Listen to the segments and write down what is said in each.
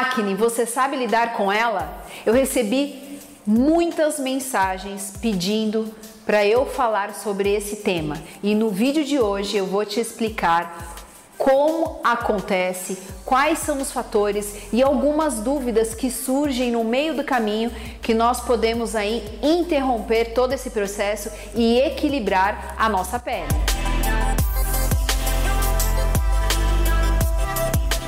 Acne, você sabe lidar com ela? Eu recebi muitas mensagens pedindo para eu falar sobre esse tema e no vídeo de hoje eu vou te explicar como acontece, quais são os fatores e algumas dúvidas que surgem no meio do caminho que nós podemos aí interromper todo esse processo e equilibrar a nossa pele.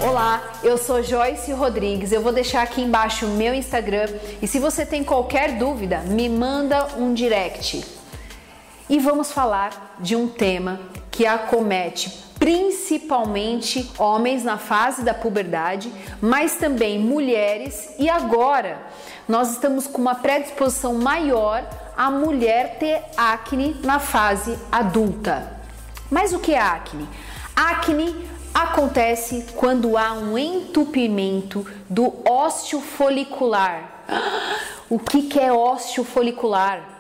Olá, eu sou Joyce Rodrigues. Eu vou deixar aqui embaixo o meu Instagram e se você tem qualquer dúvida, me manda um direct. E vamos falar de um tema que acomete principalmente homens na fase da puberdade, mas também mulheres e agora nós estamos com uma predisposição maior a mulher ter acne na fase adulta. Mas o que é acne? Acne acontece quando há um entupimento do ósseo folicular. O que, que é ósseo folicular?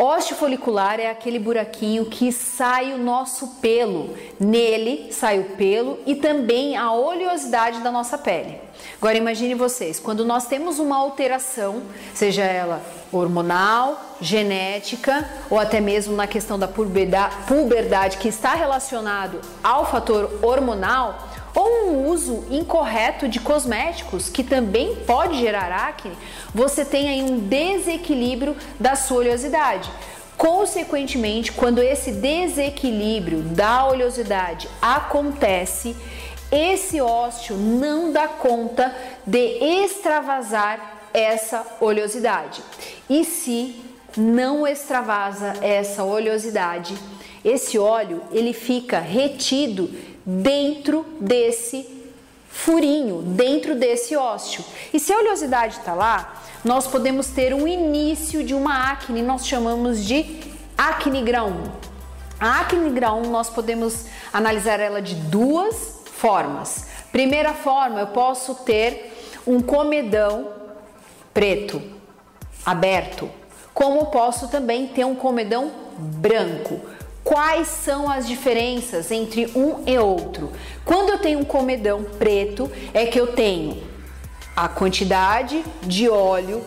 Ósseo folicular é aquele buraquinho que sai o nosso pelo. Nele sai o pelo e também a oleosidade da nossa pele. Agora imagine vocês, quando nós temos uma alteração, seja ela hormonal, genética ou até mesmo na questão da puberdade que está relacionado ao fator hormonal, ou um uso incorreto de cosméticos que também pode gerar acne, você tem aí um desequilíbrio da sua oleosidade. Consequentemente, quando esse desequilíbrio da oleosidade acontece, esse ósseo não dá conta de extravasar essa oleosidade. E se não extravasa essa oleosidade, esse óleo ele fica retido dentro desse furinho, dentro desse ósseo. E se a oleosidade está lá, nós podemos ter um início de uma acne, nós chamamos de acne grau 1. A acne grau 1 nós podemos analisar ela de duas formas. Primeira forma, eu posso ter um comedão preto, aberto, como posso também ter um comedão branco. Quais são as diferenças entre um e outro? Quando eu tenho um comedão preto, é que eu tenho a quantidade de óleo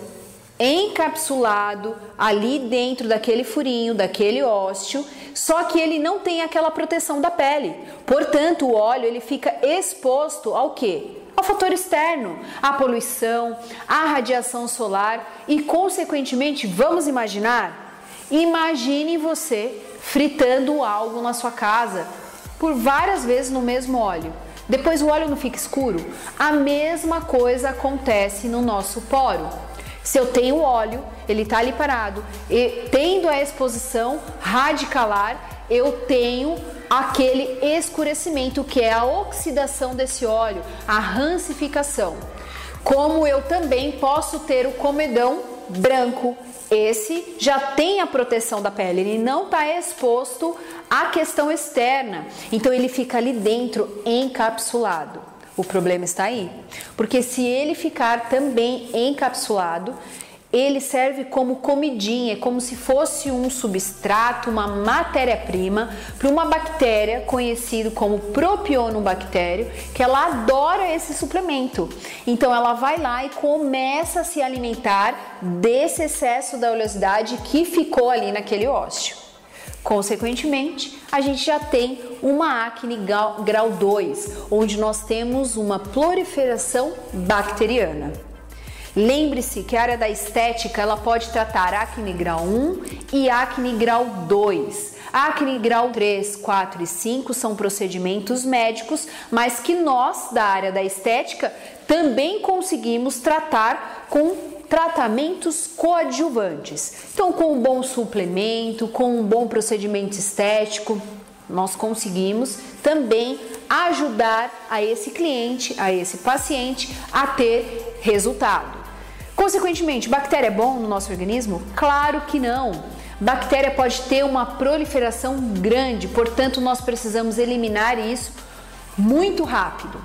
encapsulado ali dentro daquele furinho, daquele ósseo, só que ele não tem aquela proteção da pele. Portanto, o óleo ele fica exposto ao que? Ao fator externo, à poluição, à radiação solar e, consequentemente, vamos imaginar? Imagine você fritando algo na sua casa por várias vezes no mesmo óleo. Depois o óleo não fica escuro? A mesma coisa acontece no nosso poro. Se eu tenho óleo, ele está ali parado, e tendo a exposição radicalar, eu tenho aquele escurecimento que é a oxidação desse óleo, a rancificação. Como eu também posso ter o comedão branco, esse já tem a proteção da pele, ele não está exposto à questão externa, então ele fica ali dentro encapsulado. O problema está aí, porque se ele ficar também encapsulado, ele serve como comidinha, como se fosse um substrato, uma matéria-prima para uma bactéria conhecida como propionobactério, que ela adora esse suplemento. Então ela vai lá e começa a se alimentar desse excesso da oleosidade que ficou ali naquele ósseo. Consequentemente, a gente já tem uma acne grau 2, onde nós temos uma proliferação bacteriana. Lembre-se que a área da estética ela pode tratar acne grau 1 e acne grau 2. Acne grau 3, 4 e 5 são procedimentos médicos, mas que nós da área da estética também conseguimos tratar com tratamentos coadjuvantes. Então, com um bom suplemento, com um bom procedimento estético, nós conseguimos também ajudar a esse cliente, a esse paciente a ter resultado. Consequentemente, bactéria é bom no nosso organismo? Claro que não. Bactéria pode ter uma proliferação grande, portanto, nós precisamos eliminar isso muito rápido.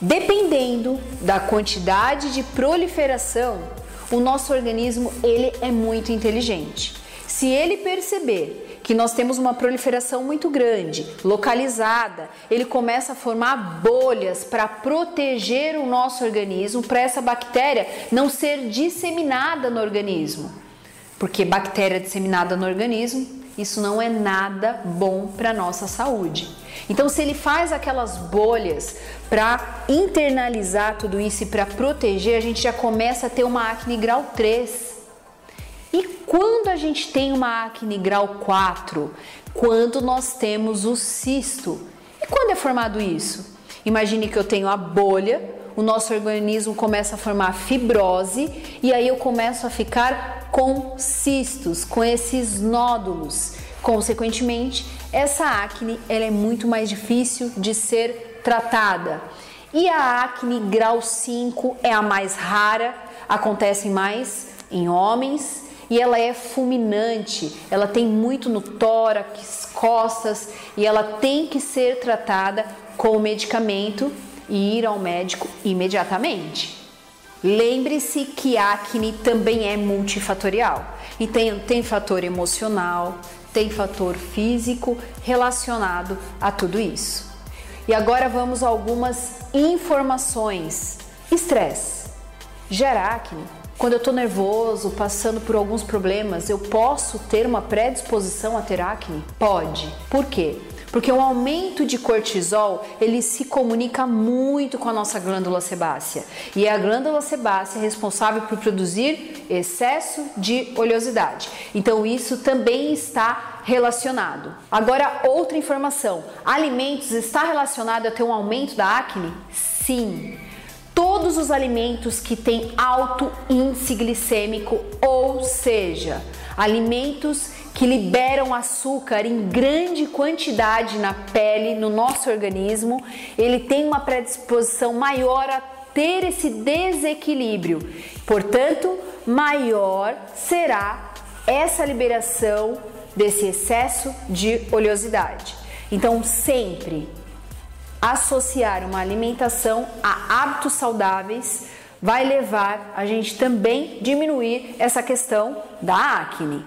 Dependendo da quantidade de proliferação, o nosso organismo ele é muito inteligente. Se ele perceber que nós temos uma proliferação muito grande, localizada. Ele começa a formar bolhas para proteger o nosso organismo, para essa bactéria não ser disseminada no organismo. Porque bactéria disseminada no organismo isso não é nada bom para nossa saúde. Então, se ele faz aquelas bolhas para internalizar tudo isso e para proteger, a gente já começa a ter uma acne grau 3. E quando a gente tem uma acne grau 4? Quando nós temos o cisto. E quando é formado isso? Imagine que eu tenho a bolha, o nosso organismo começa a formar fibrose e aí eu começo a ficar com cistos, com esses nódulos. Consequentemente, essa acne ela é muito mais difícil de ser tratada. E a acne grau 5 é a mais rara, acontece mais em homens e ela é fulminante, ela tem muito no tórax, costas e ela tem que ser tratada com medicamento e ir ao médico imediatamente. Lembre-se que acne também é multifatorial e tem, tem fator emocional, tem fator físico relacionado a tudo isso. E agora vamos a algumas informações. Estresse gera acne. Quando eu estou nervoso, passando por alguns problemas, eu posso ter uma predisposição a ter acne? Pode. Por quê? Porque o aumento de cortisol, ele se comunica muito com a nossa glândula sebácea. E é a glândula sebácea responsável por produzir excesso de oleosidade. Então isso também está relacionado. Agora outra informação, alimentos está relacionado a ter um aumento da acne? Sim todos os alimentos que têm alto índice glicêmico, ou seja, alimentos que liberam açúcar em grande quantidade na pele, no nosso organismo, ele tem uma predisposição maior a ter esse desequilíbrio. Portanto, maior será essa liberação desse excesso de oleosidade. Então, sempre associar uma alimentação a hábitos saudáveis vai levar a gente também diminuir essa questão da acne.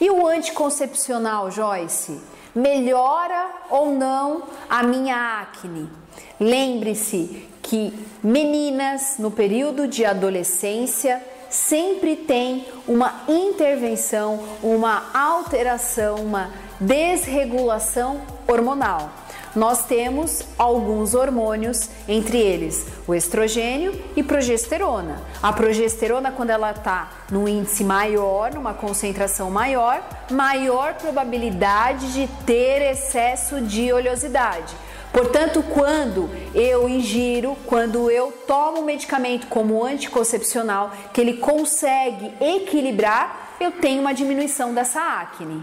E o anticoncepcional, Joyce? Melhora ou não a minha acne? Lembre-se que meninas no período de adolescência sempre tem uma intervenção, uma alteração, uma desregulação hormonal nós temos alguns hormônios, entre eles o estrogênio e progesterona. A progesterona, quando ela está num índice maior, numa concentração maior, maior probabilidade de ter excesso de oleosidade. Portanto, quando eu ingiro, quando eu tomo um medicamento como anticoncepcional, que ele consegue equilibrar, eu tenho uma diminuição dessa acne.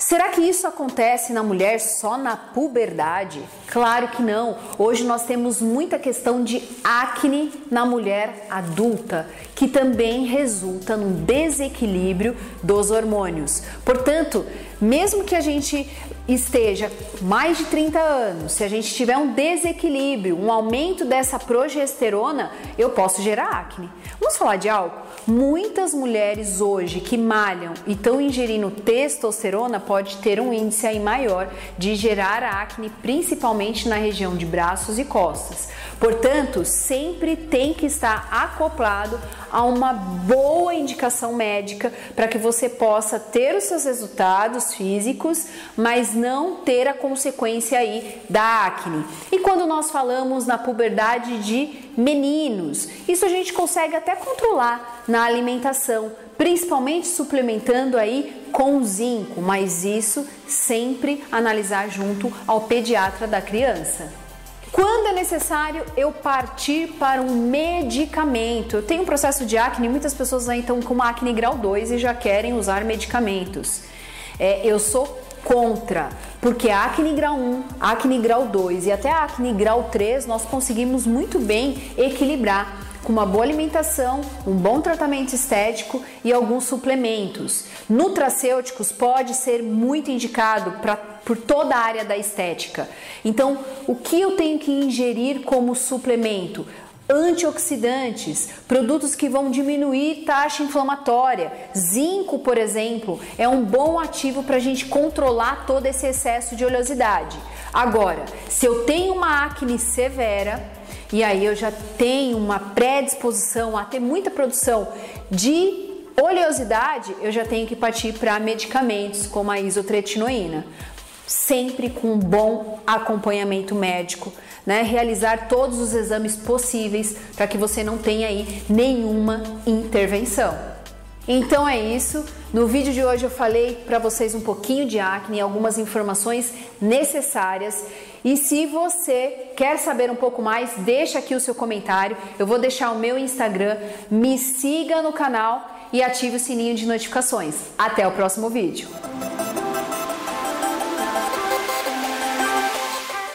Será que isso acontece na mulher só na puberdade? Claro que não. Hoje nós temos muita questão de acne na mulher adulta, que também resulta num desequilíbrio dos hormônios. Portanto, mesmo que a gente esteja mais de 30 anos, se a gente tiver um desequilíbrio, um aumento dessa progesterona, eu posso gerar acne. Vamos falar de álcool? Muitas mulheres hoje que malham e estão ingerindo testosterona pode ter um índice aí maior de gerar acne, principalmente na região de braços e costas. Portanto, sempre tem que estar acoplado a uma boa indicação médica para que você possa ter os seus resultados físicos, mas não ter a consequência aí da acne. E quando nós falamos na puberdade de meninos, isso a gente consegue até controlar na alimentação, principalmente suplementando aí com zinco, mas isso sempre analisar junto ao pediatra da criança. Quando é necessário eu partir para um medicamento? Eu tenho um processo de acne, muitas pessoas aí estão com uma acne grau 2 e já querem usar medicamentos. É, eu sou contra, porque acne grau 1, acne grau 2 e até acne grau 3 nós conseguimos muito bem equilibrar com uma boa alimentação, um bom tratamento estético e alguns suplementos. Nutracêuticos pode ser muito indicado para por toda a área da estética. Então, o que eu tenho que ingerir como suplemento? antioxidantes, produtos que vão diminuir taxa inflamatória. Zinco, por exemplo, é um bom ativo para a gente controlar todo esse excesso de oleosidade. Agora, se eu tenho uma acne severa, e aí eu já tenho uma predisposição a ter muita produção de oleosidade, eu já tenho que partir para medicamentos como a isotretinoína, sempre com um bom acompanhamento médico, né? Realizar todos os exames possíveis para que você não tenha aí nenhuma intervenção. Então é isso. No vídeo de hoje eu falei para vocês um pouquinho de acne, algumas informações necessárias. E se você quer saber um pouco mais, deixa aqui o seu comentário. Eu vou deixar o meu Instagram. Me siga no canal e ative o sininho de notificações. Até o próximo vídeo.